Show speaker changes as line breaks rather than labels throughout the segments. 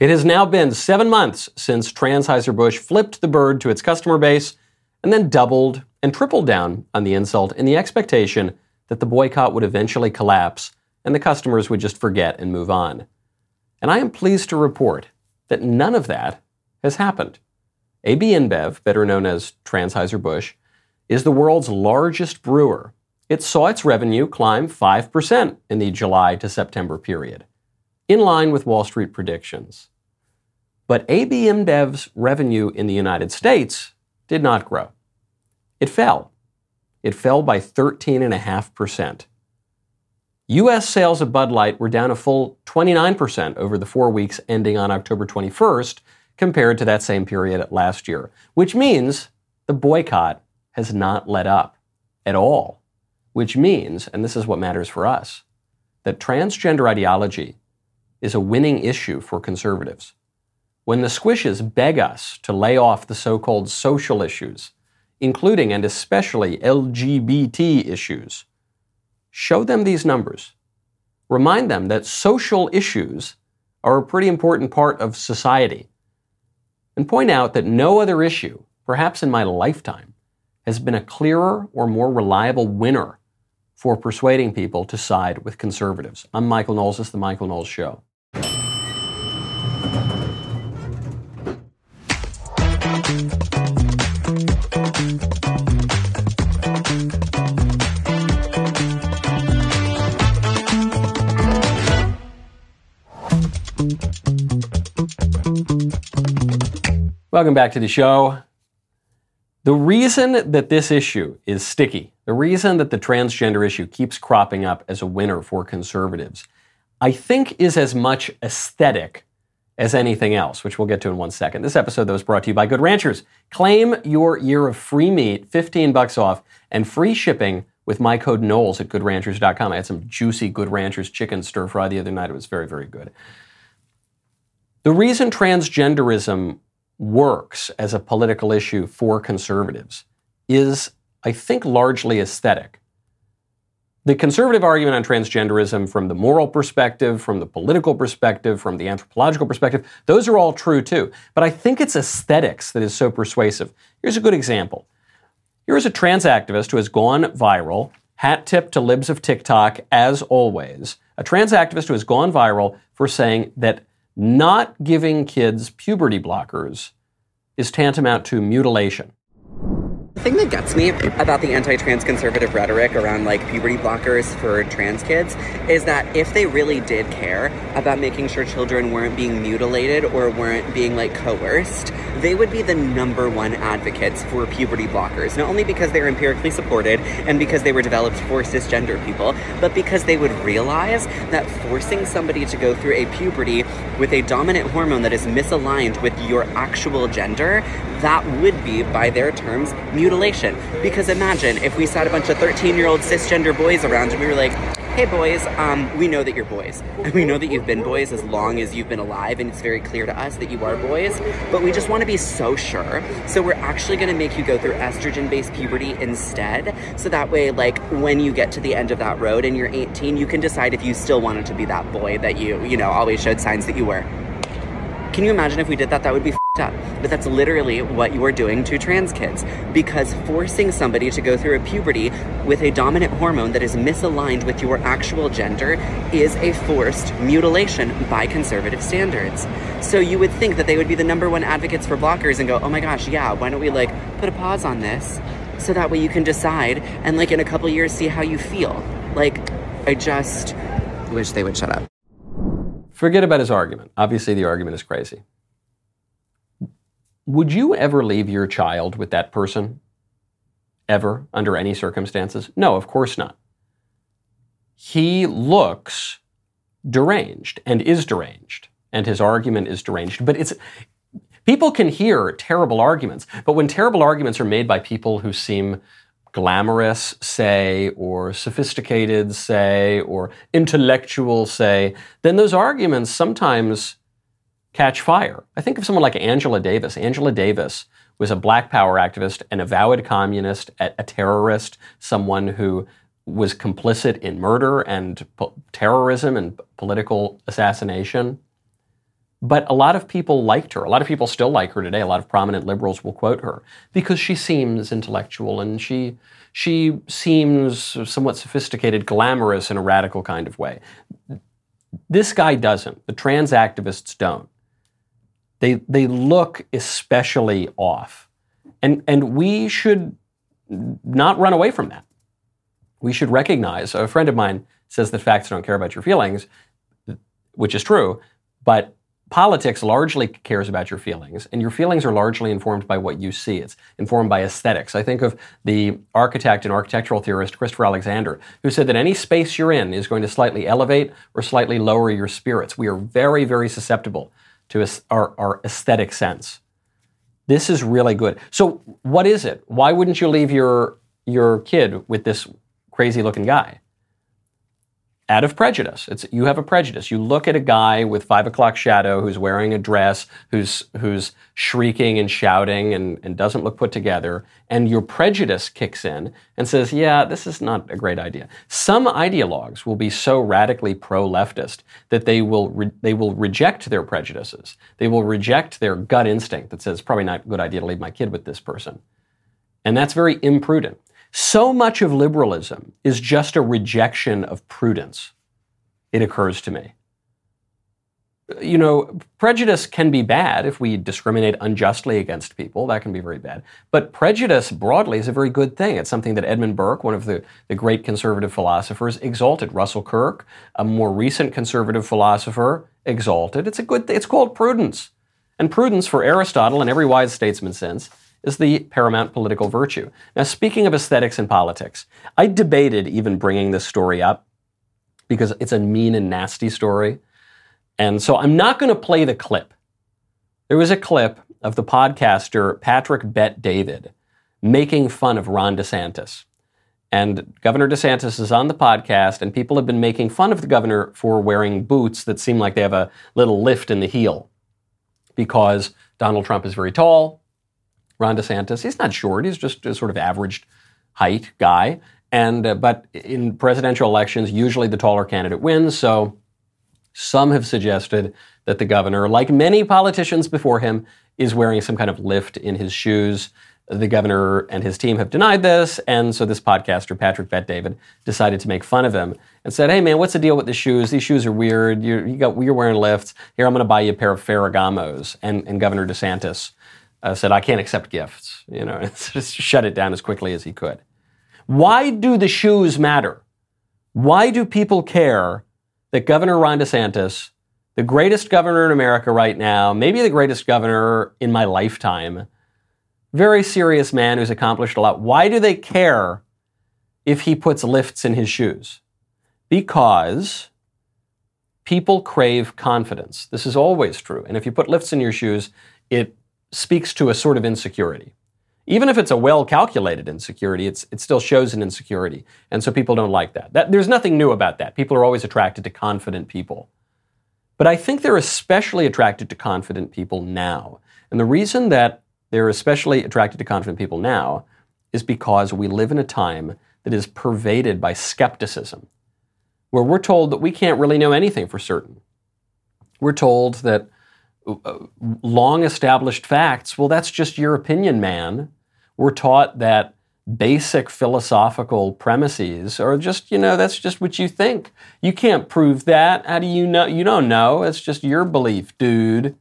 It has now been seven months since Transheuser-Busch flipped the bird to its customer base and then doubled and tripled down on the insult in the expectation that the boycott would eventually collapse and the customers would just forget and move on. And I am pleased to report that none of that has happened. AB InBev, better known as Transheuser-Busch, is the world's largest brewer. It saw its revenue climb 5% in the July to September period in line with Wall Street predictions. But AB InBev's revenue in the United States did not grow. It fell. It fell by 13.5%. U.S. sales of Bud Light were down a full 29% over the four weeks ending on October 21st compared to that same period last year, which means the boycott has not let up at all. Which means, and this is what matters for us, that transgender ideology is a winning issue for conservatives. When the squishes beg us to lay off the so called social issues, including and especially LGBT issues, show them these numbers. Remind them that social issues are a pretty important part of society. And point out that no other issue, perhaps in my lifetime, has been a clearer or more reliable winner for persuading people to side with conservatives. I'm Michael Knowles. This is The Michael Knowles Show. Welcome back to the show. The reason that this issue is sticky, the reason that the transgender issue keeps cropping up as a winner for conservatives, I think is as much aesthetic as anything else, which we'll get to in one second. This episode, though, was brought to you by Good Ranchers. Claim your year of free meat, 15 bucks off, and free shipping with my code Knowles at goodranchers.com. I had some juicy Good Ranchers chicken stir fry the other night. It was very, very good. The reason transgenderism works as a political issue for conservatives is, I think, largely aesthetic. The conservative argument on transgenderism, from the moral perspective, from the political perspective, from the anthropological perspective, those are all true too. But I think it's aesthetics that is so persuasive. Here's a good example. Here's a trans activist who has gone viral, hat tip to libs of TikTok, as always. A trans activist who has gone viral for saying that not giving kids puberty blockers is tantamount to mutilation.
The thing that gets me about the anti-trans conservative rhetoric around like puberty blockers for trans kids is that if they really did care about making sure children weren't being mutilated or weren't being like coerced, they would be the number one advocates for puberty blockers. Not only because they're empirically supported and because they were developed for cisgender people, but because they would realize that forcing somebody to go through a puberty with a dominant hormone that is misaligned with your actual gender, that would be, by their terms, mutilation. Because imagine if we sat a bunch of 13 year old cisgender boys around and we were like, hey boys, um, we know that you're boys. And we know that you've been boys as long as you've been alive, and it's very clear to us that you are boys, but we just want to be so sure. So we're actually going to make you go through estrogen based puberty instead. So that way, like, when you get to the end of that road and you're 18, you can decide if you still wanted to be that boy that you, you know, always showed signs that you were. Can you imagine if we did that? That would be up. But that's literally what you are doing to trans kids. Because forcing somebody to go through a puberty with a dominant hormone that is misaligned with your actual gender is a forced mutilation by conservative standards. So you would think that they would be the number one advocates for blockers and go, oh my gosh, yeah, why don't we like put a pause on this? So that way you can decide and like in a couple years see how you feel. Like, I just wish they would shut up.
Forget about his argument. Obviously, the argument is crazy. Would you ever leave your child with that person? Ever, under any circumstances? No, of course not. He looks deranged and is deranged, and his argument is deranged. But it's people can hear terrible arguments, but when terrible arguments are made by people who seem glamorous, say, or sophisticated, say, or intellectual, say, then those arguments sometimes catch fire. I think of someone like Angela Davis. Angela Davis was a black power activist, an avowed communist, a, terrorist, someone who was complicit in murder and po- terrorism and political assassination. But a lot of people liked her. A lot of people still like her today. A lot of prominent liberals will quote her because she seems intellectual and she she seems somewhat sophisticated, glamorous in a radical kind of way. This guy doesn't. The trans activists don't. They they look especially off. And and we should not run away from that. We should recognize a friend of mine says that facts don't care about your feelings, which is true, but politics largely cares about your feelings, and your feelings are largely informed by what you see. It's informed by aesthetics. I think of the architect and architectural theorist Christopher Alexander, who said that any space you're in is going to slightly elevate or slightly lower your spirits. We are very, very susceptible to our, our aesthetic sense. This is really good. So, what is it? Why wouldn't you leave your your kid with this crazy looking guy? Out of prejudice. It's you have a prejudice. You look at a guy with five o'clock shadow who's wearing a dress, who's who's shrieking and shouting and, and doesn't look put together, and your prejudice kicks in and says, "Yeah, this is not a great idea." Some ideologues will be so radically pro-leftist that they will re- they will reject their prejudices. They will reject their gut instinct that says, "Probably not a good idea to leave my kid with this person," and that's very imprudent. So much of liberalism is just a rejection of prudence, it occurs to me. You know, prejudice can be bad if we discriminate unjustly against people. That can be very bad. But prejudice broadly is a very good thing. It's something that Edmund Burke, one of the, the great conservative philosophers, exalted. Russell Kirk, a more recent conservative philosopher, exalted. It's a good thing. It's called prudence. And prudence, for Aristotle and every wise statesman since, is the paramount political virtue. Now, speaking of aesthetics and politics, I debated even bringing this story up because it's a mean and nasty story. And so I'm not going to play the clip. There was a clip of the podcaster Patrick Bet David making fun of Ron DeSantis. And Governor DeSantis is on the podcast, and people have been making fun of the governor for wearing boots that seem like they have a little lift in the heel because Donald Trump is very tall, Ron DeSantis. He's not short. He's just a sort of average height guy. And uh, but in presidential elections, usually the taller candidate wins. So some have suggested that the governor, like many politicians before him, is wearing some kind of lift in his shoes. The governor and his team have denied this, and so this podcaster, Patrick Bet David, decided to make fun of him and said, "Hey man, what's the deal with the shoes? These shoes are weird. You're, you got, you're wearing lifts. Here, I'm going to buy you a pair of Ferragamos." And, and Governor DeSantis uh, said, I can't accept gifts, you know, just shut it down as quickly as he could. Why do the shoes matter? Why do people care that Governor Ron DeSantis, the greatest governor in America right now, maybe the greatest governor in my lifetime, very serious man who's accomplished a lot, why do they care if he puts lifts in his shoes? Because people crave confidence. This is always true. And if you put lifts in your shoes, it speaks to a sort of insecurity. Even if it's a well calculated insecurity, it still shows an insecurity. And so people don't like that. that. There's nothing new about that. People are always attracted to confident people. But I think they're especially attracted to confident people now. And the reason that they're especially attracted to confident people now is because we live in a time that is pervaded by skepticism, where we're told that we can't really know anything for certain. We're told that long established facts, well, that's just your opinion, man. We're taught that basic philosophical premises are just, you know, that's just what you think. You can't prove that. How do you know? You don't know. It's just your belief, dude.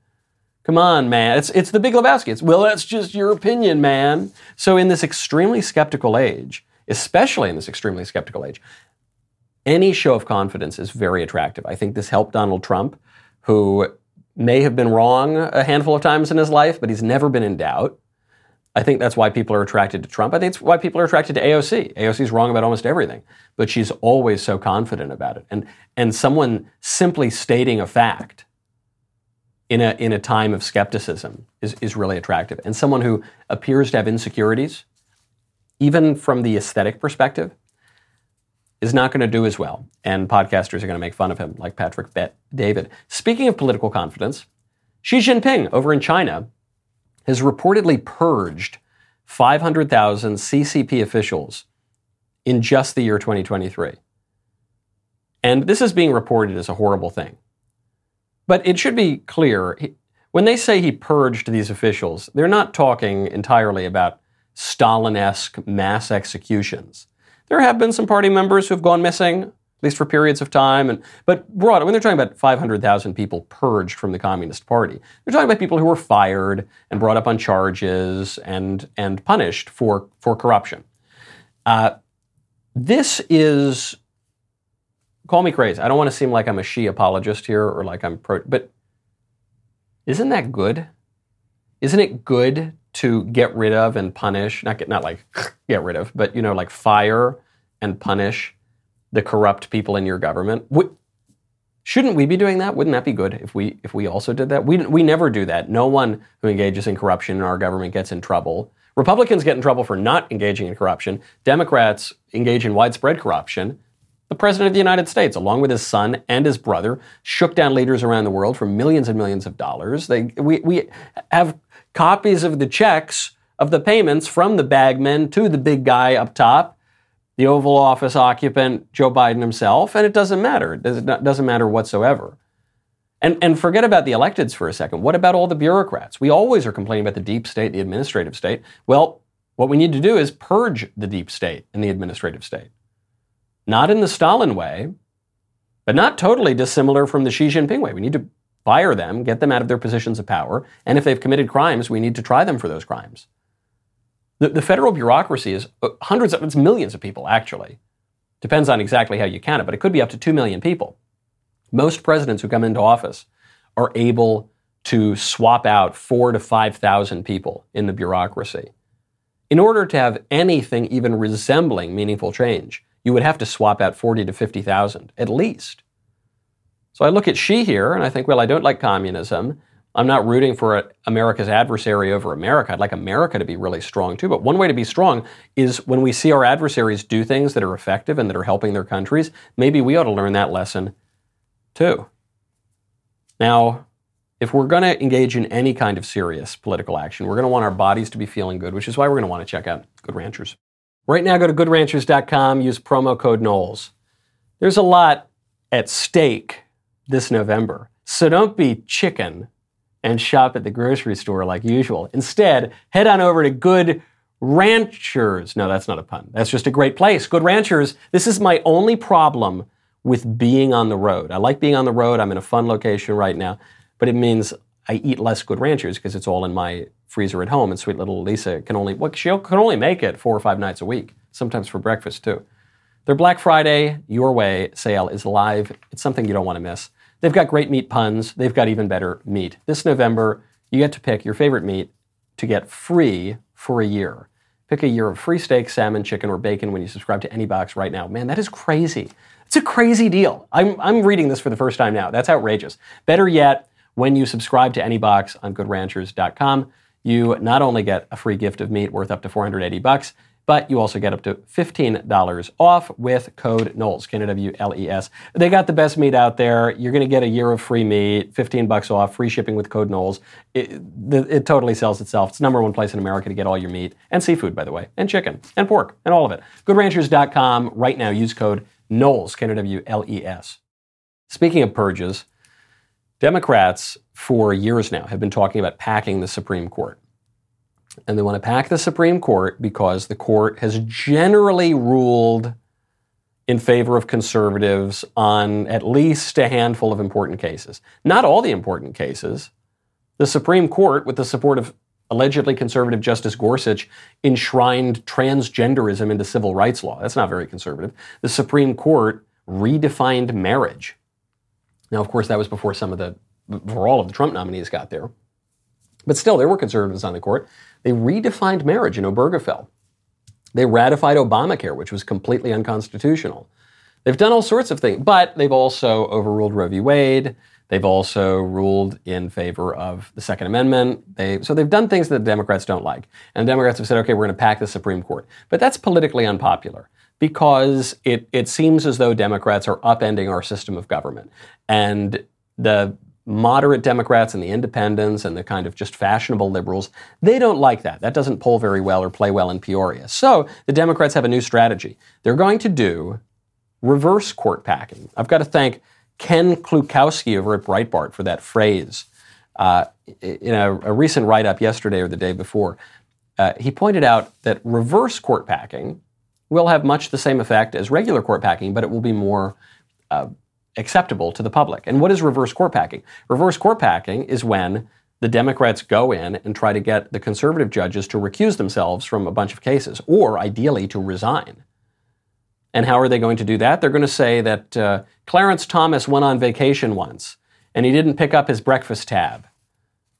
Come on, man. It's, it's the Big Lebowski. It's, well, that's just your opinion, man. So, in this extremely skeptical age, especially in this extremely skeptical age, any show of confidence is very attractive. I think this helped Donald Trump, who may have been wrong a handful of times in his life, but he's never been in doubt. I think that's why people are attracted to Trump. I think it's why people are attracted to AOC. AOC is wrong about almost everything, but she's always so confident about it. And and someone simply stating a fact in a in a time of skepticism is, is really attractive. And someone who appears to have insecurities, even from the aesthetic perspective, is not going to do as well, and podcasters are going to make fun of him, like Patrick Bet David. Speaking of political confidence, Xi Jinping over in China has reportedly purged 500,000 CCP officials in just the year 2023. And this is being reported as a horrible thing. But it should be clear when they say he purged these officials, they're not talking entirely about Stalin esque mass executions. There have been some party members who've gone missing, at least for periods of time. And, but broad, when they're talking about 500,000 people purged from the Communist Party, they're talking about people who were fired and brought up on charges and, and punished for, for corruption. Uh, this is, call me crazy. I don't want to seem like I'm a Xi apologist here or like I'm pro, but isn't that good? Isn't it good to get rid of and punish, not get, not like get rid of, but you know, like fire and punish the corrupt people in your government? shouldn't we be doing that? Wouldn't that be good if we if we also did that? We we never do that. No one who engages in corruption in our government gets in trouble. Republicans get in trouble for not engaging in corruption. Democrats engage in widespread corruption. The President of the United States, along with his son and his brother, shook down leaders around the world for millions and millions of dollars. They, we, we have copies of the checks of the payments from the bagmen to the big guy up top, the Oval Office occupant, Joe Biden himself, and it doesn't matter. It doesn't matter whatsoever. And, and forget about the electeds for a second. What about all the bureaucrats? We always are complaining about the deep state, the administrative state. Well, what we need to do is purge the deep state and the administrative state not in the Stalin way, but not totally dissimilar from the Xi Jinping way. We need to fire them, get them out of their positions of power, and if they've committed crimes, we need to try them for those crimes. The, the federal bureaucracy is uh, hundreds of, it's millions of people actually. Depends on exactly how you count it, but it could be up to 2 million people. Most presidents who come into office are able to swap out four to 5,000 people in the bureaucracy. In order to have anything even resembling meaningful change, you would have to swap out 40 to 50,000 at least. So I look at Xi here and I think, well, I don't like communism. I'm not rooting for America's adversary over America. I'd like America to be really strong too. But one way to be strong is when we see our adversaries do things that are effective and that are helping their countries, maybe we ought to learn that lesson too. Now, if we're going to engage in any kind of serious political action, we're going to want our bodies to be feeling good, which is why we're going to want to check out Good Ranchers. Right now, go to goodranchers.com, use promo code Knowles. There's a lot at stake this November, so don't be chicken and shop at the grocery store like usual. Instead, head on over to Good Ranchers. No, that's not a pun. That's just a great place. Good Ranchers. This is my only problem with being on the road. I like being on the road. I'm in a fun location right now, but it means I eat less Good Ranchers because it's all in my freezer at home, and sweet little Lisa can only well, she can only make it four or five nights a week, sometimes for breakfast too. Their Black Friday Your Way sale is live. It's something you don't want to miss. They've got great meat puns. They've got even better meat. This November, you get to pick your favorite meat to get free for a year. Pick a year of free steak, salmon, chicken, or bacon when you subscribe to any box right now. Man, that is crazy. It's a crazy deal. I'm, I'm reading this for the first time now. That's outrageous. Better yet, when you subscribe to any box on goodranchers.com, you not only get a free gift of meat worth up to 480 bucks, but you also get up to $15 off with code Knowles, K-N-O-W-L-E-S. They got the best meat out there. You're going to get a year of free meat, 15 bucks off, free shipping with code Knowles. It, it totally sells itself. It's number one place in America to get all your meat and seafood, by the way, and chicken and pork and all of it. GoodRanchers.com right now. Use code Knowles, K-N-O-W-L-E-S. Speaking of purges, Democrats, for years now, have been talking about packing the Supreme Court. And they want to pack the Supreme Court because the court has generally ruled in favor of conservatives on at least a handful of important cases. Not all the important cases. The Supreme Court, with the support of allegedly conservative Justice Gorsuch, enshrined transgenderism into civil rights law. That's not very conservative. The Supreme Court redefined marriage. Now, of course, that was before some of the, before all of the Trump nominees got there. But still, there were conservatives on the court. They redefined marriage in Obergefell. They ratified Obamacare, which was completely unconstitutional. They've done all sorts of things, but they've also overruled Roe v. Wade. They've also ruled in favor of the Second Amendment. They, so they've done things that the Democrats don't like. And the Democrats have said, okay, we're going to pack the Supreme Court. But that's politically unpopular because it, it seems as though Democrats are upending our system of government. And the moderate Democrats and the independents and the kind of just fashionable liberals, they don't like that. That doesn't poll very well or play well in Peoria. So the Democrats have a new strategy. They're going to do reverse court packing. I've got to thank Ken Klukowski over at Breitbart for that phrase. Uh, in a, a recent write up yesterday or the day before, uh, he pointed out that reverse court packing will have much the same effect as regular court packing, but it will be more uh, acceptable to the public. And what is reverse court packing? Reverse court packing is when the Democrats go in and try to get the conservative judges to recuse themselves from a bunch of cases, or ideally to resign. And how are they going to do that? They're going to say that uh, Clarence Thomas went on vacation once and he didn't pick up his breakfast tab.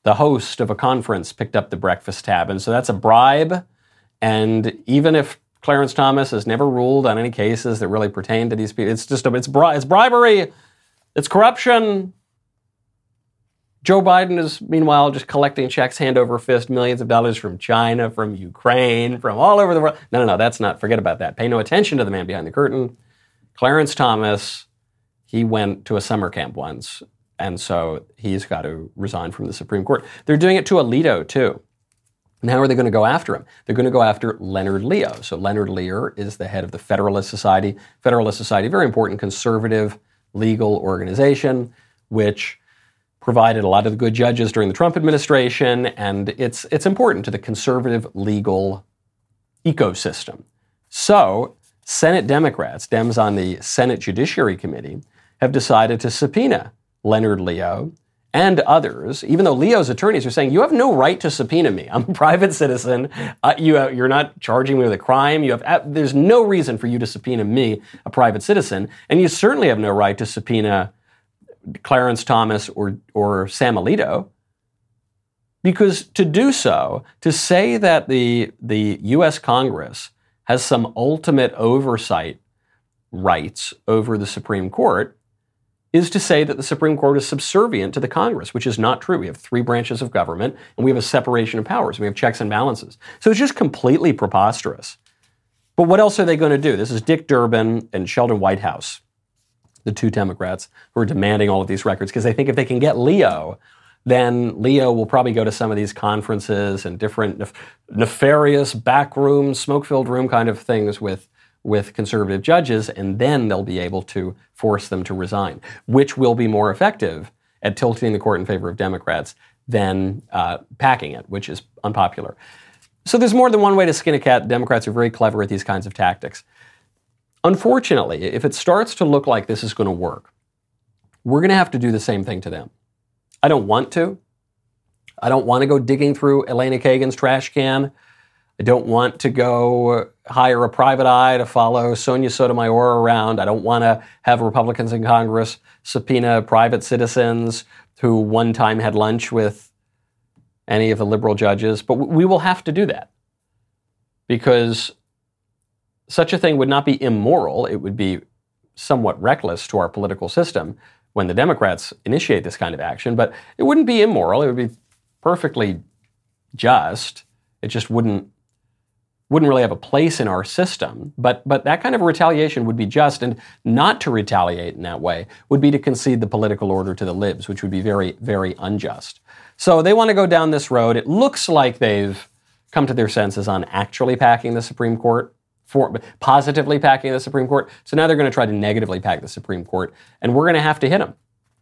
The host of a conference picked up the breakfast tab. And so that's a bribe. And even if Clarence Thomas has never ruled on any cases that really pertain to these people, it's just a, it's, bri- it's bribery, it's corruption, Joe Biden is, meanwhile, just collecting checks hand over fist, millions of dollars from China, from Ukraine, from all over the world. No, no, no, that's not, forget about that. Pay no attention to the man behind the curtain. Clarence Thomas, he went to a summer camp once, and so he's got to resign from the Supreme Court. They're doing it to Alito, too. Now, are they going to go after him? They're going to go after Leonard Leo. So, Leonard Leo is the head of the Federalist Society. Federalist Society, very important conservative legal organization, which provided a lot of the good judges during the Trump administration, and it's, it's important to the conservative legal ecosystem. So, Senate Democrats, Dems on the Senate Judiciary Committee, have decided to subpoena Leonard Leo and others, even though Leo's attorneys are saying, you have no right to subpoena me. I'm a private citizen. Uh, you, uh, you're not charging me with a crime. You have, uh, there's no reason for you to subpoena me, a private citizen. And you certainly have no right to subpoena Clarence Thomas or, or Sam Alito. Because to do so, to say that the, the US Congress has some ultimate oversight rights over the Supreme Court is to say that the Supreme Court is subservient to the Congress, which is not true. We have three branches of government and we have a separation of powers. We have checks and balances. So it's just completely preposterous. But what else are they going to do? This is Dick Durbin and Sheldon Whitehouse the two Democrats who are demanding all of these records because they think if they can get Leo, then Leo will probably go to some of these conferences and different nef- nefarious backroom, smoke-filled room kind of things with with conservative judges, and then they'll be able to force them to resign, which will be more effective at tilting the court in favor of Democrats than uh, packing it, which is unpopular. So there's more than one way to skin a cat. Democrats are very clever at these kinds of tactics. Unfortunately, if it starts to look like this is going to work, we're going to have to do the same thing to them. I don't want to. I don't want to go digging through Elena Kagan's trash can. I don't want to go hire a private eye to follow Sonia Sotomayor around. I don't want to have Republicans in Congress subpoena private citizens who one time had lunch with any of the liberal judges. But we will have to do that because such a thing would not be immoral, it would be somewhat reckless to our political system when the Democrats initiate this kind of action, but it wouldn't be immoral, it would be perfectly just. It just wouldn't wouldn't really have a place in our system. But but that kind of retaliation would be just and not to retaliate in that way would be to concede the political order to the libs, which would be very very unjust. So they want to go down this road. It looks like they've come to their senses on actually packing the Supreme Court for, positively packing the Supreme Court. So now they're going to try to negatively pack the Supreme Court, and we're going to have to hit them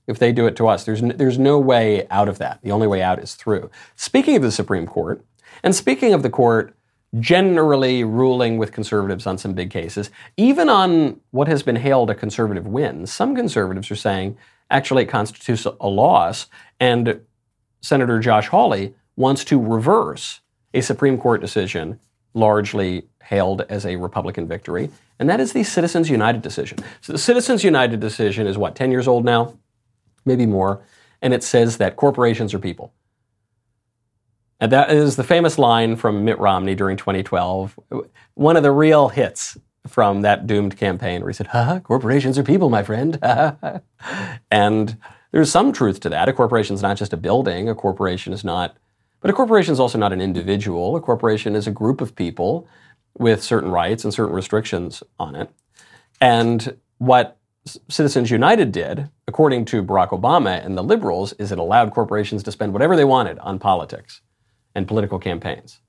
if they do it to us. There's, n- there's no way out of that. The only way out is through. Speaking of the Supreme Court, and speaking of the court generally ruling with conservatives on some big cases, even on what has been hailed a conservative win, some conservatives are saying actually it constitutes a loss, and Senator Josh Hawley wants to reverse a Supreme Court decision largely hailed as a Republican victory, and that is the Citizens United decision. So the Citizens United decision is what, 10 years old now? Maybe more. And it says that corporations are people. And that is the famous line from Mitt Romney during 2012, one of the real hits from that doomed campaign where he said, corporations are people, my friend. and there's some truth to that. A corporation is not just a building, a corporation is not but a corporation is also not an individual. A corporation is a group of people with certain rights and certain restrictions on it. And what Citizens United did, according to Barack Obama and the liberals, is it allowed corporations to spend whatever they wanted on politics and political campaigns.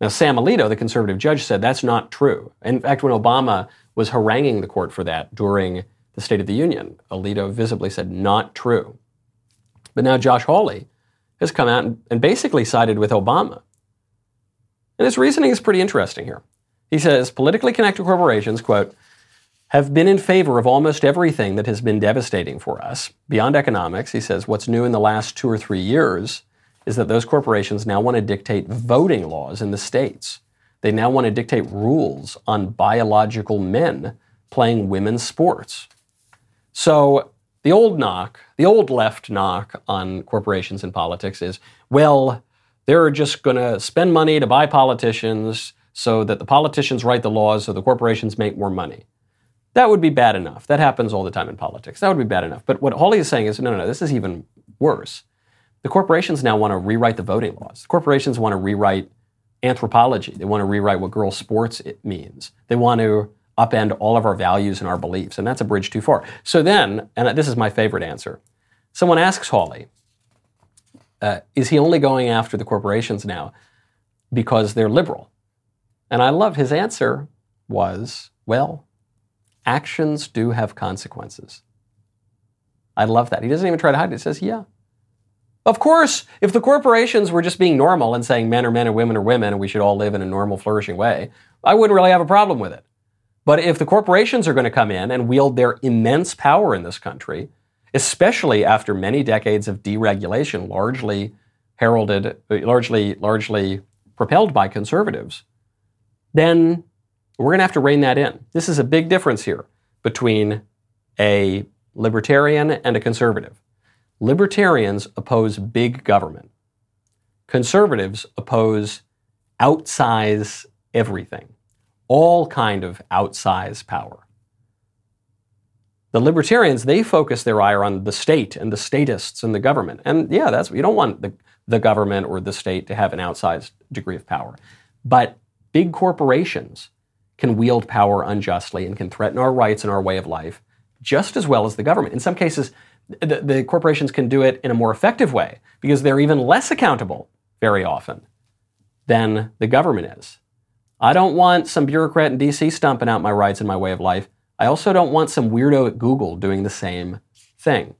Now, Sam Alito, the conservative judge, said that's not true. In fact, when Obama was haranguing the court for that during the State of the Union. Alito visibly said, not true. But now Josh Hawley has come out and, basically sided with Obama. And his reasoning is pretty interesting here. He says politically connected corporations, quote, have been in favor of almost everything that has been devastating for us. Beyond economics, he says, what's new in the last two or three years is that those corporations now want to dictate voting laws in the states. They now want to dictate rules on biological men playing women's sports. So the old knock, the old left knock on corporations and politics is, well, they're just going to spend money to buy politicians so that the politicians write the laws so the corporations make more money. That would be bad enough. That happens all the time in politics. That would be bad enough. But what Hawley is saying is no, no, no, this is even worse. The corporations now want to rewrite the voting laws. The corporations want to rewrite anthropology. They want to rewrite what girls' sports it means. They want to upend all of our values and our beliefs, and that's a bridge too far. So then, and this is my favorite answer, someone asks Hawley, uh, is he only going after the corporations now because they're liberal? And I love his answer was, well, actions do have consequences. I love that. He doesn't even try to hide it. He says, yeah. Of course, if the corporations were just being normal and saying men are men and women are women and we should all live in a normal, flourishing way, I wouldn't really have a problem with it. But if the corporations are going to come in and wield their immense power in this country, especially after many decades of deregulation, largely heralded, largely, largely propelled by conservatives, then we're going to have to rein that in. This is a big difference here between a libertarian and a conservative. Libertarians oppose big government. Conservatives oppose outsize everything, all kind of outsize power. The libertarians, they focus their ire on the state and the statists and the government. And yeah, that's you don't want the, the government or the state to have an outsized degree of power. But big corporations can wield power unjustly and can threaten our rights and our way of life just as well as the government. In some cases, the, the, corporations can do it in a more effective way because they're even less accountable very often than the government is. I don't want some bureaucrat in DC stomping out my rights and my way of life. I also don't want some weirdo at Google doing the same thing.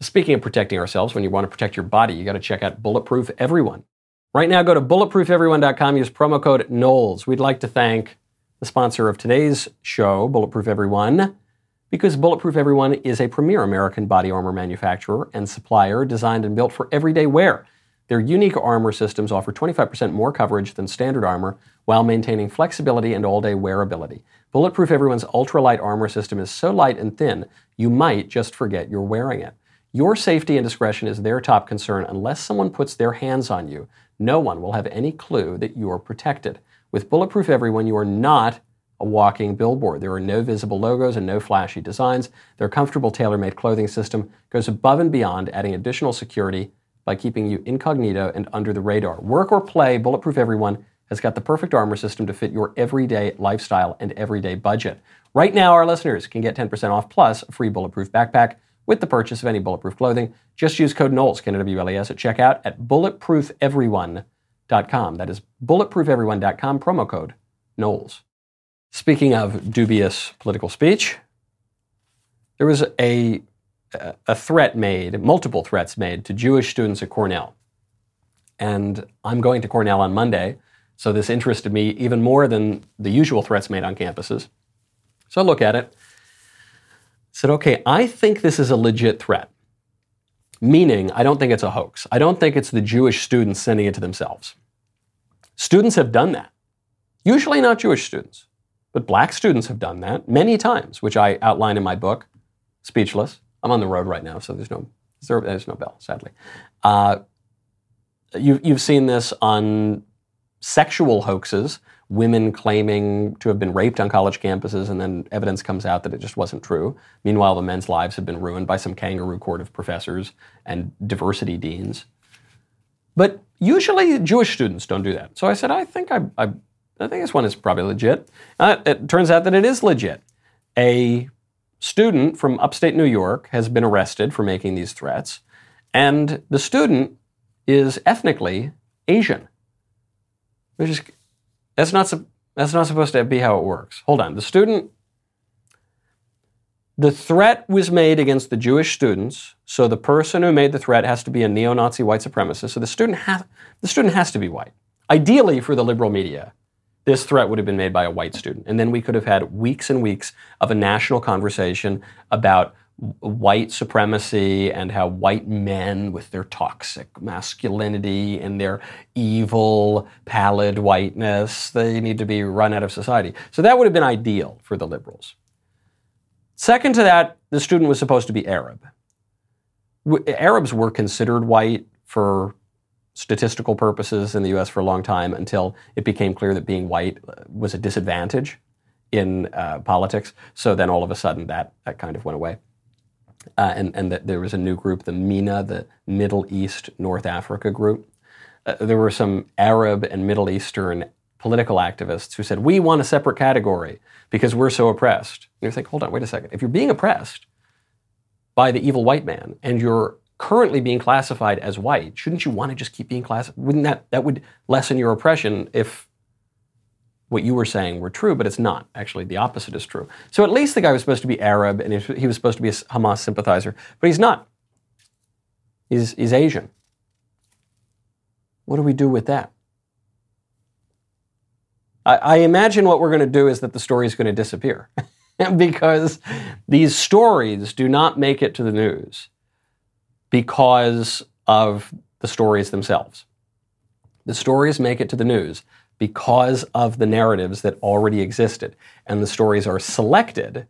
Speaking of protecting ourselves, when you want to protect your body, you got to check out Bulletproof Everyone. Right now, go to bulletproofeveryone.com, use promo code Knowles. We'd like to thank the sponsor of today's show, Bulletproof Everyone, because Bulletproof Everyone is a premier American body armor manufacturer and supplier designed and built for everyday wear. Their unique armor systems offer 25% more coverage than standard armor while maintaining flexibility and all day wearability. Bulletproof Everyone's ultralight armor system is so light and thin, you might just forget you're wearing it. Your safety and discretion is their top concern unless someone puts their hands on you. No one will have any clue that you're protected. With Bulletproof Everyone, you are not a walking billboard. There are no visible logos and no flashy designs. Their comfortable tailor made clothing system goes above and beyond, adding additional security by keeping you incognito and under the radar. Work or play, Bulletproof Everyone has got the perfect armor system to fit your everyday lifestyle and everyday budget. Right now, our listeners can get 10% off plus a free Bulletproof backpack with the purchase of any Bulletproof clothing. Just use code Knowles, K-N-O-W-L-E-S, at checkout at bulletproofeveryone.com. That is bulletproofeveryone.com, promo code Knowles. Speaking of dubious political speech, there was a, a threat made, multiple threats made to Jewish students at Cornell. And I'm going to Cornell on Monday, so this interested me even more than the usual threats made on campuses. So I look at it, said, okay, I think this is a legit threat. Meaning, I don't think it's a hoax. I don't think it's the Jewish students sending it to themselves. Students have done that. Usually not Jewish students. But black students have done that many times, which I outline in my book, Speechless. I'm on the road right now, so there's no, there's no bell, sadly. Uh, you, you've seen this on sexual hoaxes, women claiming to have been raped on college campuses, and then evidence comes out that it just wasn't true. Meanwhile, the men's lives have been ruined by some kangaroo court of professors and diversity deans. But usually, Jewish students don't do that. So I said, I think I, I I think this one is probably legit. Uh, it turns out that it is legit. A student from upstate New York has been arrested for making these threats, and the student is ethnically Asian. Which is that's not that's not supposed to be how it works. Hold on, the student The threat was made against the Jewish students, so the person who made the threat has to be a neo-Nazi white supremacist. So the student has the student has to be white. Ideally, for the liberal media, this threat would have been made by a white student, and then we could have had weeks and weeks of a national conversation about white supremacy and how white men with their toxic masculinity and their evil pallid whiteness they need to be run out of society. So that would have been ideal for the liberals. Second to that the student was supposed to be arab. Arabs were considered white for statistical purposes in the us for a long time until it became clear that being white was a disadvantage in uh, politics so then all of a sudden that, that kind of went away uh, and, and that there was a new group, the MENA, the Middle East North Africa group. Uh, there were some Arab and Middle Eastern political activists who said, We want a separate category because we're so oppressed. And you're like, hold on, wait a second. If you're being oppressed by the evil white man and you're currently being classified as white, shouldn't you want to just keep being classified? Wouldn't that that would lessen your oppression if what you were saying were true, but it's not. Actually, the opposite is true. So at least the guy was supposed to be Arab and he was supposed to be a Hamas sympathizer, but he's not. He's, he's Asian. What do we do with that? I, I imagine what we're going to do is that the story is going to disappear because these stories do not make it to the news because of the stories themselves. The stories make it to the news because of the narratives that already existed. And the stories are selected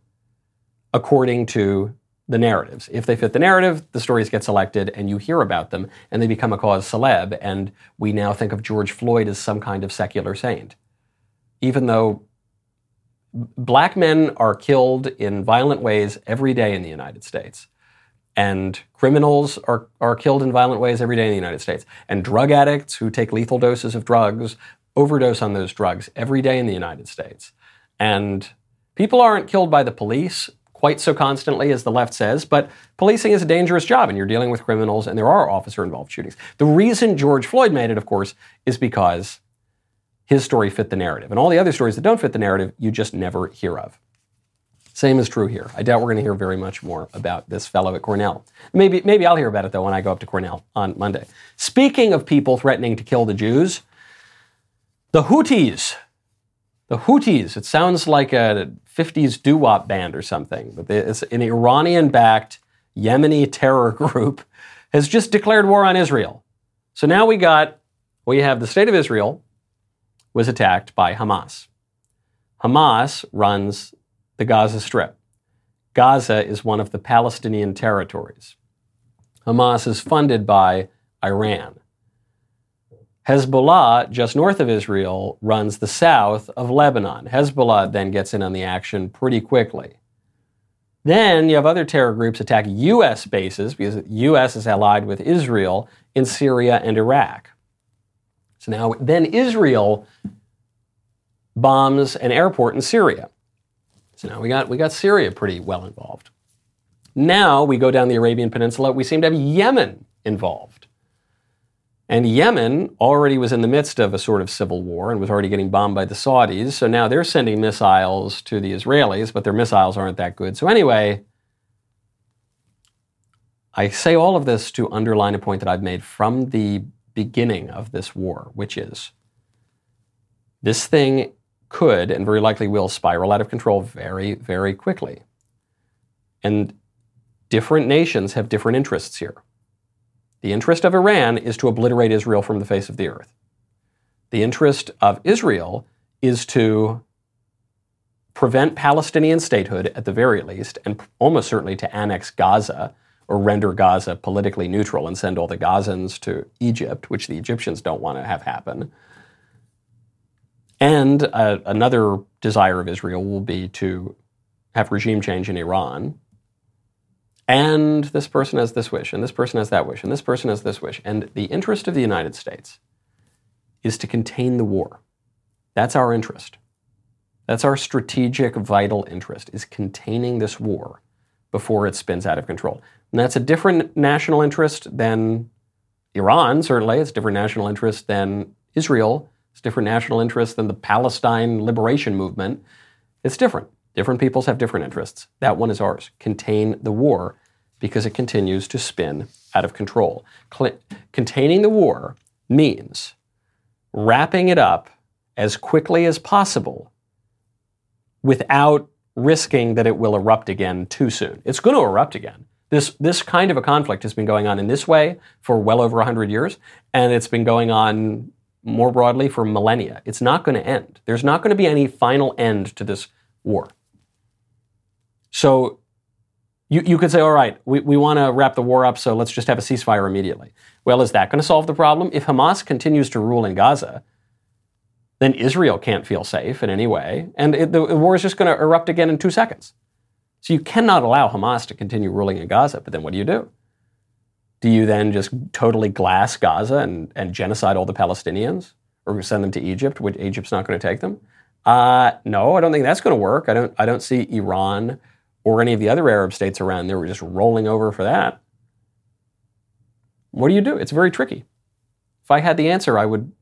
according to the narratives. If they fit the narrative, the stories get selected and you hear about them and they become a cause celeb. And we now think of George Floyd as some kind of secular saint. Even though black men are killed in violent ways every day in the United States. And criminals are, are killed in violent ways every day in the United States. And drug addicts who take lethal doses of drugs overdose on those drugs every day in the United States. And people aren't killed by the police quite so constantly as the left says, but policing is a dangerous job and you're dealing with criminals and there are officer involved shootings. The reason George Floyd made it, of course, is because his story fit the narrative. And all the other stories that don't fit the narrative, you just never hear of. Same is true here. I doubt we're going to hear very much more about this fellow at Cornell. Maybe, maybe I'll hear about it though when I go up to Cornell on Monday. Speaking of people threatening to kill the Jews, the Houthis. The Houthis. It sounds like a 50s doo wop band or something, but it's an Iranian backed Yemeni terror group has just declared war on Israel. So now we got, we have the state of Israel was attacked by Hamas. Hamas runs the Gaza Strip. Gaza is one of the Palestinian territories. Hamas is funded by Iran. Hezbollah, just north of Israel, runs the south of Lebanon. Hezbollah then gets in on the action pretty quickly. Then you have other terror groups attack U.S. bases because the U.S. is allied with Israel in Syria and Iraq. So now, then Israel bombs an airport in Syria. So now we got, we got Syria pretty well involved. Now we go down the Arabian Peninsula, we seem to have Yemen involved. And Yemen already was in the midst of a sort of civil war and was already getting bombed by the Saudis. So now they're sending missiles to the Israelis, but their missiles aren't that good. So, anyway, I say all of this to underline a point that I've made from the beginning of this war, which is this thing could and very likely will spiral out of control very, very quickly. And different nations have different interests here. The interest of Iran is to obliterate Israel from the face of the earth. The interest of Israel is to prevent Palestinian statehood at the very least, and almost certainly to annex Gaza or render Gaza politically neutral and send all the Gazans to Egypt, which the Egyptians don't want to have happen. And uh, another desire of Israel will be to have regime change in Iran, and this person has this wish, and this person has that wish, and this person has this wish. And the interest of the United States is to contain the war. That's our interest. That's our strategic, vital interest, is containing this war before it spins out of control. And that's a different national interest than Iran, certainly. It's a different national interest than Israel. It's different national interests than the Palestine liberation movement. It's different. Different peoples have different interests. That one is ours. Contain the war because it continues to spin out of control. Cl- containing the war means wrapping it up as quickly as possible without risking that it will erupt again too soon. It's going to erupt again. This, this kind of a conflict has been going on in this way for well over 100 years, and it's been going on more broadly for millennia. It's not going to end. There's not going to be any final end to this war. So you, you could say, all right, we, we want to wrap the war up, so let's just have a ceasefire immediately. Well, is that going to solve the problem? If Hamas continues to rule in Gaza, then Israel can't feel safe in any way, and it, the, the war is just going to erupt again in two seconds. So you cannot allow Hamas to continue ruling in Gaza, but then what do you do? Do you then just totally glass Gaza and, and genocide all the Palestinians or send them to Egypt, which Egypt's not going to take them? Uh, no, I don't think that's going to work. I don't, I don't see Iran or any of the other Arab states around there were just rolling over for that. What do you do? It's very tricky. If I had the answer, I would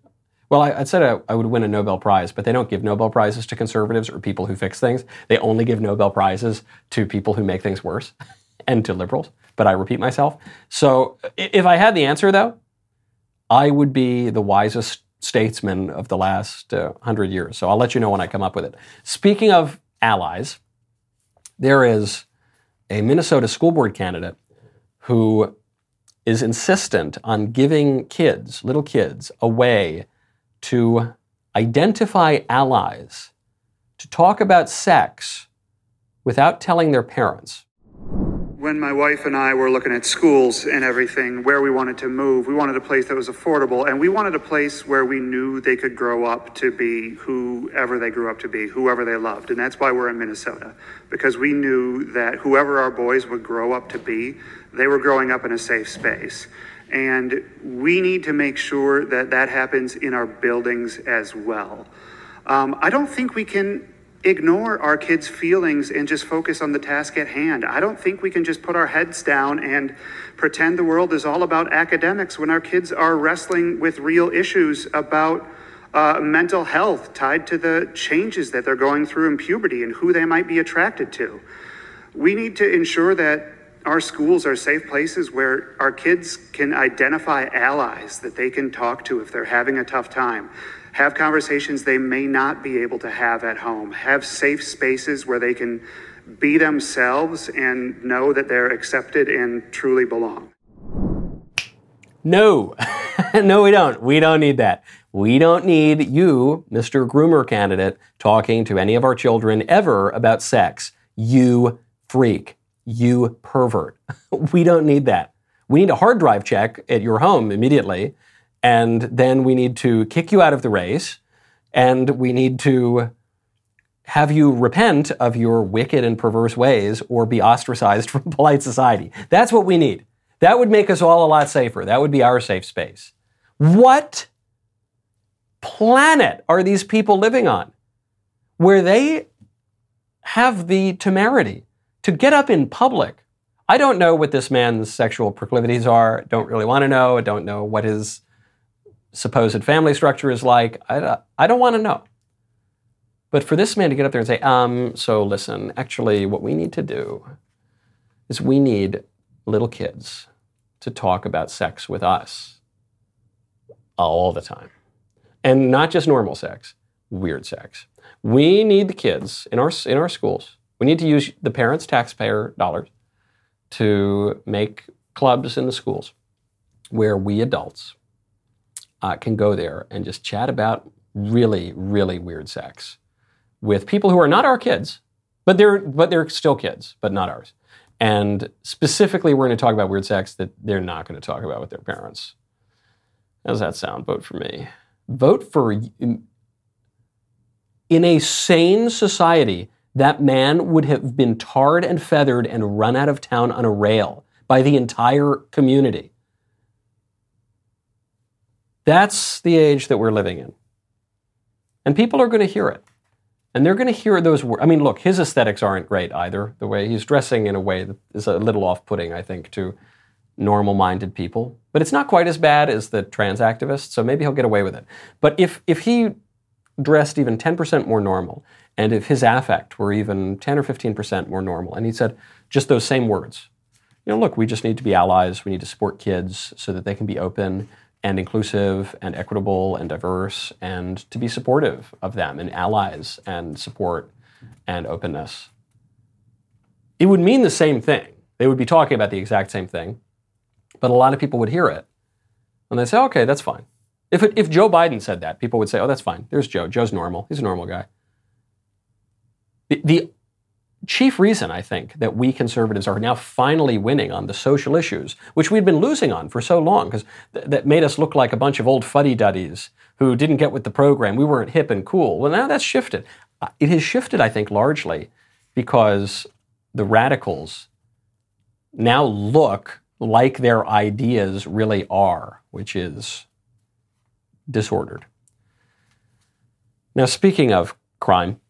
well, I, I said I, I, would win a Nobel Prize, but they don't give Nobel Prizes to conservatives or people who fix things. They only give Nobel Prizes to people who make things worse and to liberals. But I repeat myself. So if I had the answer, though, I would be the wisest statesman of the last uh, hundred years. So I'll let you know when I come up with it. Speaking of allies, there is a Minnesota school board candidate who is insistent on giving kids, little kids, a way to identify allies, to talk about sex without telling their parents.
When my wife and I were looking at schools and everything, where we wanted to move, we wanted a place that was affordable, and we wanted a place where we knew they could grow up to be whoever they grew up to be, whoever they loved. And that's why we're in Minnesota, because we knew that whoever our boys would grow up to be, they were growing up in a safe space. And we need to make sure that that happens in our buildings as well. Um, I don't think we can ignore our kids' feelings and just focus on the task at hand. I don't think we can just put our heads down and pretend the world is all about academics when our kids are wrestling with real issues about uh, mental health tied to the changes that they're going through in puberty and who they might be attracted to. We need to ensure that our schools are safe places where our kids can identify allies that they can talk to if they're having a tough time. Have conversations they may not be able to have at home. Have safe spaces where they can be themselves and know that they're accepted and truly belong.
No, no, we don't. We don't need that. We don't need you, Mr. Groomer candidate, talking to any of our children ever about sex. You freak you pervert. we don't need that. We need a hard drive check at your home immediately, and then we need to kick you out of the race, and we need to have you repent of your wicked and perverse ways or be ostracized from polite society. That's what we need. That would make us all a lot safer. That would be our safe space. What planet are these people living on where they have the temerity to get up in public. I don't know what this man's sexual proclivities are. Don't really want to know. I don't know what his supposed family structure is like. I, I don't want to know. But for this man to get up there and say, um, so listen, actually, what we need to do is we need little kids to talk about sex with us all the time. And not just normal sex, weird sex. We need the kids in our, in our schools we need to use the parents' taxpayer dollars to make clubs in the schools where we adults uh, can go there and just chat about really, really weird sex with people who are not our kids, but they're but they're still kids, but not ours. And specifically, we're going to talk about weird sex that they're not going to talk about with their parents. How does that sound? Vote for me. Vote for in, in a sane society that man would have been tarred and feathered and run out of town on a rail by the entire community. That's the age that we're living in. And people are going to hear it. And they're going to hear those words. I mean, look, his aesthetics aren't great either. The way he's dressing in a way that is a little off putting, I think, to normal minded people. But it's not quite as bad as the trans activists, so maybe he'll get away with it. But if, if he dressed even 10% more normal, and if his affect were even 10 or 15% more normal, and he said just those same words, you know, look, we just need to be allies. We need to support kids so that they can be open and inclusive and equitable and diverse and to be supportive of them and allies and support and openness. It would mean the same thing. They would be talking about the exact same thing, but a lot of people would hear it and they say, okay, that's fine. If, it, if Joe Biden said that, people would say, oh, that's fine. There's Joe. Joe's normal. He's a normal guy. The, the chief reason, I think, that we conservatives are now finally winning on the social issues, which we'd been losing on for so long, because th- that made us look like a bunch of old fuddy duddies who didn't get with the program. We weren't hip and cool. Well, now that's shifted. Uh, it has shifted, I think, largely because the radicals now look like their ideas really are, which is disordered. Now, speaking of crime,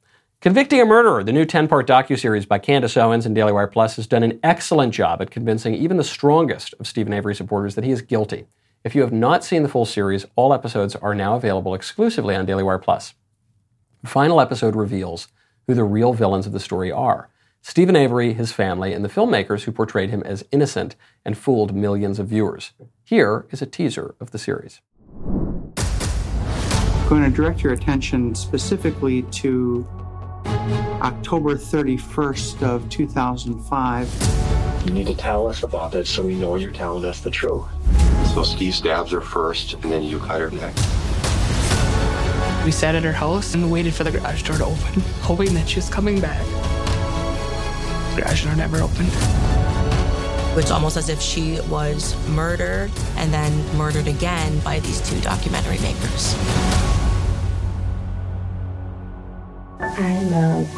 Convicting a Murderer, the new 10 part docuseries by Candace Owens and Daily Wire Plus, has done an excellent job at convincing even the strongest of Steven Avery supporters that he is guilty. If you have not seen the full series, all episodes are now available exclusively on Daily Wire Plus. The final episode reveals who the real villains of the story are Steven Avery, his family, and the filmmakers who portrayed him as innocent and fooled millions of viewers. Here is a teaser of the series.
I'm going to direct your attention specifically to October 31st of 2005.
You need to tell us about it so we know you're telling us the truth.
So Steve stabs her first, and then you cut her neck.
We sat at her house and waited for the garage door to open, hoping that she was coming back. The garage door never opened.
It's almost as if she was murdered and then murdered again by these two documentary makers.
I love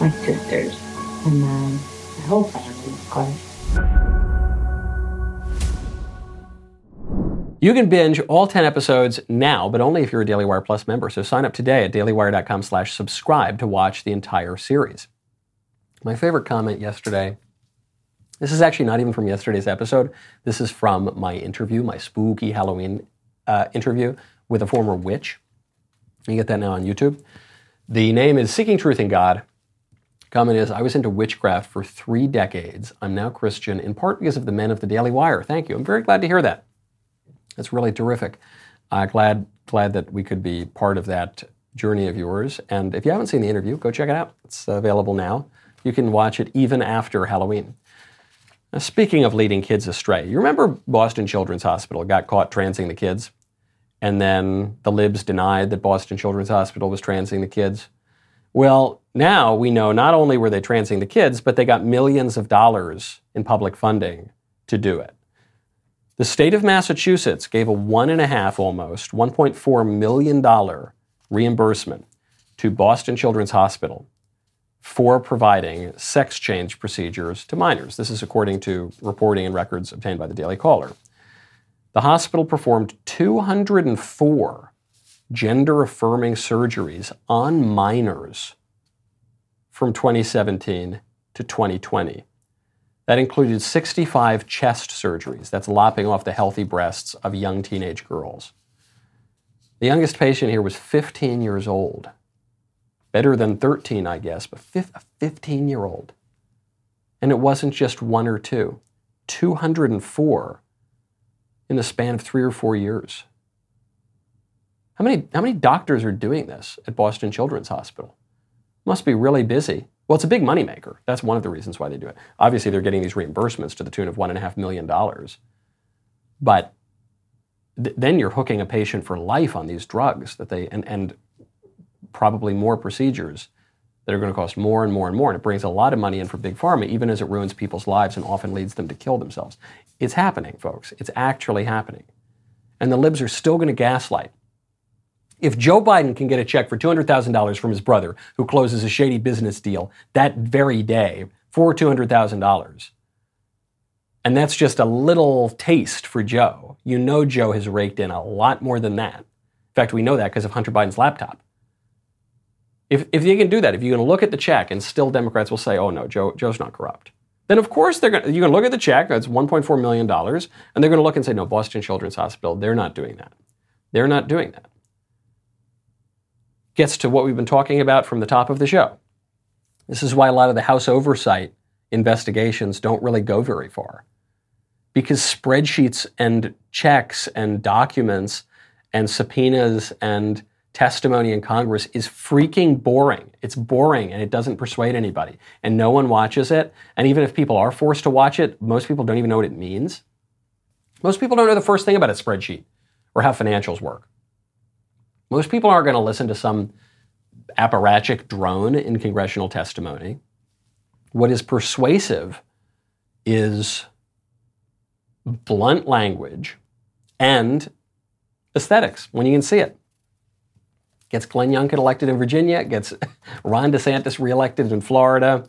my sisters and um, my whole family, of course.
You can binge all 10 episodes now, but only if you're a Daily Wire Plus member. So sign up today at dailywire.com slash subscribe to watch the entire series. My favorite comment yesterday, this is actually not even from yesterday's episode. This is from my interview, my spooky Halloween uh, interview with a former witch. You get that now on YouTube. The name is Seeking Truth in God. Comment is I was into witchcraft for three decades. I'm now Christian, in part because of the men of the Daily Wire. Thank you. I'm very glad to hear that. That's really terrific. Uh, glad, glad that we could be part of that journey of yours. And if you haven't seen the interview, go check it out. It's available now. You can watch it even after Halloween. Now, speaking of leading kids astray, you remember Boston Children's Hospital got caught transing the kids? And then the libs denied that Boston Children's Hospital was transing the kids. Well, now we know not only were they transing the kids, but they got millions of dollars in public funding to do it. The state of Massachusetts gave a one and a half almost, $1.4 million reimbursement to Boston Children's Hospital for providing sex change procedures to minors. This is according to reporting and records obtained by the Daily Caller. The hospital performed 204 gender affirming surgeries on minors from 2017 to 2020. That included 65 chest surgeries. That's lopping off the healthy breasts of young teenage girls. The youngest patient here was 15 years old. Better than 13, I guess, but a 15 year old. And it wasn't just one or two, 204 in the span of three or four years. How many, how many doctors are doing this at Boston Children's Hospital? Must be really busy. Well, it's a big moneymaker. That's one of the reasons why they do it. Obviously, they're getting these reimbursements to the tune of $1.5 million. But th- then you're hooking a patient for life on these drugs that they, and, and probably more procedures that are going to cost more and more and more. And it brings a lot of money in for big pharma, even as it ruins people's lives and often leads them to kill themselves. It's happening, folks. It's actually happening. And the libs are still going to gaslight. If Joe Biden can get a check for $200,000 from his brother, who closes a shady business deal that very day for $200,000, and that's just a little taste for Joe, you know Joe has raked in a lot more than that. In fact, we know that because of Hunter Biden's laptop. If, if you can do that, if you can look at the check and still Democrats will say, oh no, Joe, Joe's not corrupt then of course they're going to, you're going to look at the check, that's $1.4 million, and they're going to look and say, no, Boston Children's Hospital, they're not doing that. They're not doing that. Gets to what we've been talking about from the top of the show. This is why a lot of the House oversight investigations don't really go very far. Because spreadsheets and checks and documents and subpoenas and testimony in Congress is freaking boring. It's boring and it doesn't persuade anybody. And no one watches it. And even if people are forced to watch it, most people don't even know what it means. Most people don't know the first thing about a spreadsheet or how financials work. Most people aren't going to listen to some apparatchik drone in congressional testimony. What is persuasive is blunt language and aesthetics when you can see it. Gets Glenn Youngkin elected in Virginia, gets Ron DeSantis reelected in Florida.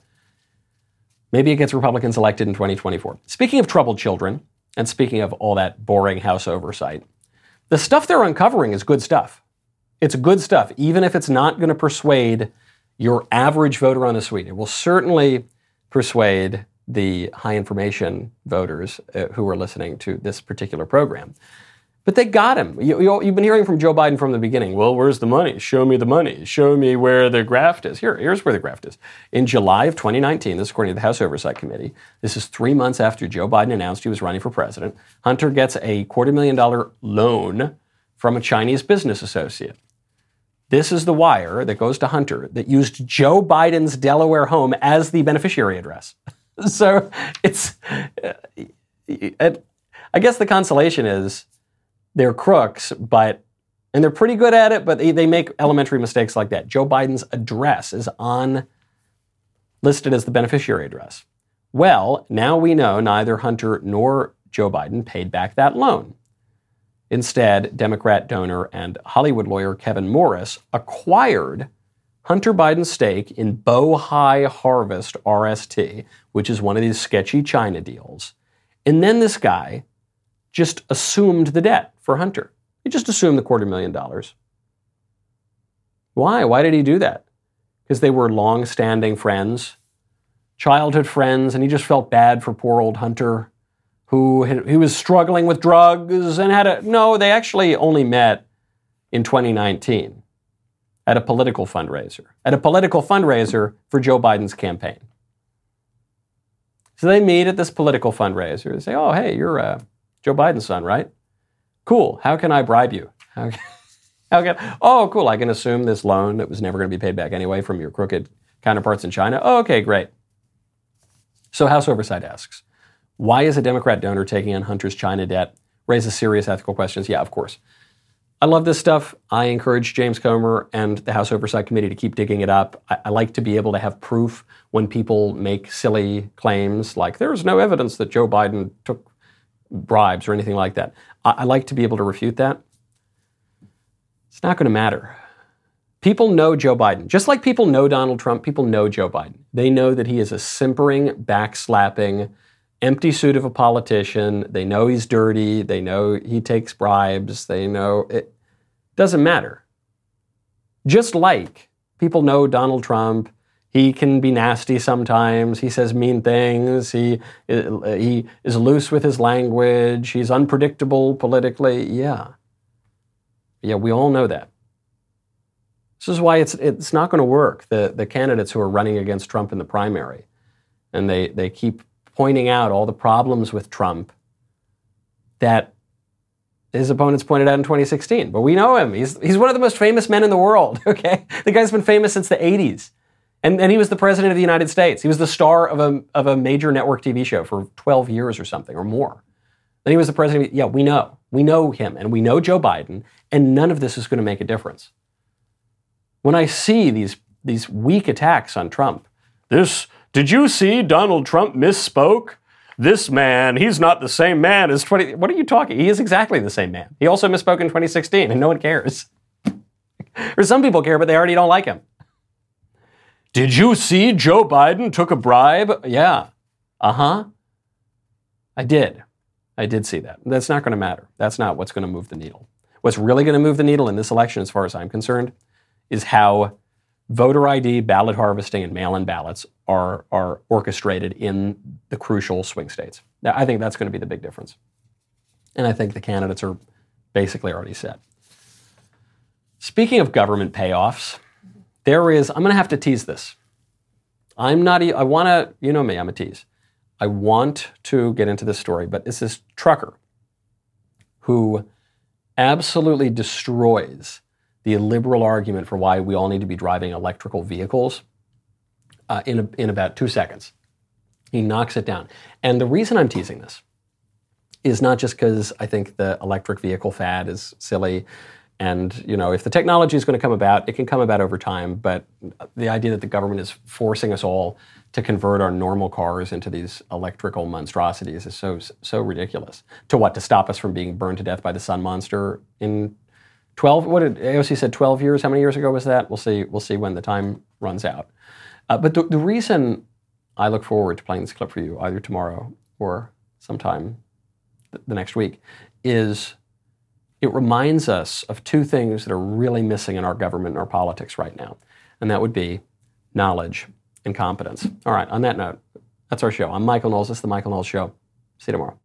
Maybe it gets Republicans elected in 2024. Speaking of troubled children, and speaking of all that boring House oversight, the stuff they're uncovering is good stuff. It's good stuff, even if it's not going to persuade your average voter on the street. It will certainly persuade the high information voters uh, who are listening to this particular program. But they got him. You, you, you've been hearing from Joe Biden from the beginning. Well, where's the money? Show me the money. Show me where the graft is. Here, here's where the graft is. In July of 2019, this is according to the House Oversight Committee, this is three months after Joe Biden announced he was running for president, Hunter gets a quarter million dollar loan from a Chinese business associate. This is the wire that goes to Hunter that used Joe Biden's Delaware home as the beneficiary address. so it's, uh, I guess the consolation is they're crooks, but and they're pretty good at it, but they, they make elementary mistakes like that. Joe Biden's address is on listed as the beneficiary address. Well, now we know neither Hunter nor Joe Biden paid back that loan. Instead, Democrat donor and Hollywood lawyer Kevin Morris acquired Hunter Biden's stake in Bohai Harvest RST, which is one of these sketchy China deals. And then this guy just assumed the debt for Hunter. He just assumed the quarter million dollars. Why? Why did he do that? Because they were long standing friends, childhood friends, and he just felt bad for poor old Hunter, who he was struggling with drugs and had a. No, they actually only met in 2019 at a political fundraiser, at a political fundraiser for Joe Biden's campaign. So they meet at this political fundraiser. They say, "Oh, hey, you're uh, Joe Biden's son, right? Cool. How can I bribe you? How can, how can, oh, cool. I can assume this loan that was never going to be paid back anyway from your crooked counterparts in China. Oh, okay, great. So House Oversight asks, why is a Democrat donor taking on Hunter's China debt? Raises serious ethical questions. Yeah, of course. I love this stuff. I encourage James Comer and the House Oversight Committee to keep digging it up. I, I, like to be able to have proof when people make silly claims like there's no evidence that Joe Biden took bribes or anything like that. I, I like to be able to refute that. It's not going to matter. People know Joe Biden. Just like people know Donald Trump, people know Joe Biden. They know that he is a simpering, backslapping, empty suit of a politician. They know he's dirty. They know he takes bribes. They know it doesn't matter. Just like people know Donald Trump he can be nasty sometimes. He says mean things. He, he is loose with his language. He's unpredictable politically. Yeah. Yeah, we all know that. This is why it's, it's not going to work. The, the candidates who are running against Trump in the primary, and they, they keep pointing out all the problems with Trump that his opponents pointed out in 2016. But we know him. He's, he's one of the most famous men in the world, okay? The guy's been famous since the 80s. And, and he was the president of the United States. He was the star of a, of a major network TV show for 12 years or something or more. Then he was the president. yeah, we know. We know him and we know Joe Biden, and none of this is going to make a difference. When I see these, these weak attacks on Trump, this, did you see Donald Trump misspoke? This man, he's not the same man as 20. What are you talking? He is exactly the same man. He also misspoke in 2016, and no one cares. or some people care, but they already don't like him. Did you see Joe Biden took a bribe? Yeah. Uh huh. I did. I did see that. That's not going to matter. That's not what's going to move the needle. What's really going to move the needle in this election, as far as I'm concerned, is how voter ID, ballot harvesting, and mail in ballots are, are orchestrated in the crucial swing states. Now, I think that's going to be the big difference. And I think the candidates are basically already set. Speaking of government payoffs, there is, I'm going to have to tease this. I'm not, I want to, you know me, I'm a tease. I want to get into this story, but it's this trucker who absolutely destroys the liberal argument for why we all need to be driving electrical vehicles uh, in, a, in about two seconds. He knocks it down. And the reason I'm teasing this is not just because I think the electric vehicle fad is silly. And you know, if the technology is going to come about, it can come about over time. But the idea that the government is forcing us all to convert our normal cars into these electrical monstrosities is so so ridiculous. To what? To stop us from being burned to death by the sun monster in 12 what did AOC said 12 years how many years ago was that we'll see we'll see when the time runs out uh, but the, the reason I look forward to playing this clip for you either tomorrow or sometime th- the next week is it reminds us of two things that are really missing in our government and our politics right now and that would be knowledge and competence. All right on that note that's our show. I'm michael knowles. This is the michael knowles show. See you tomorrow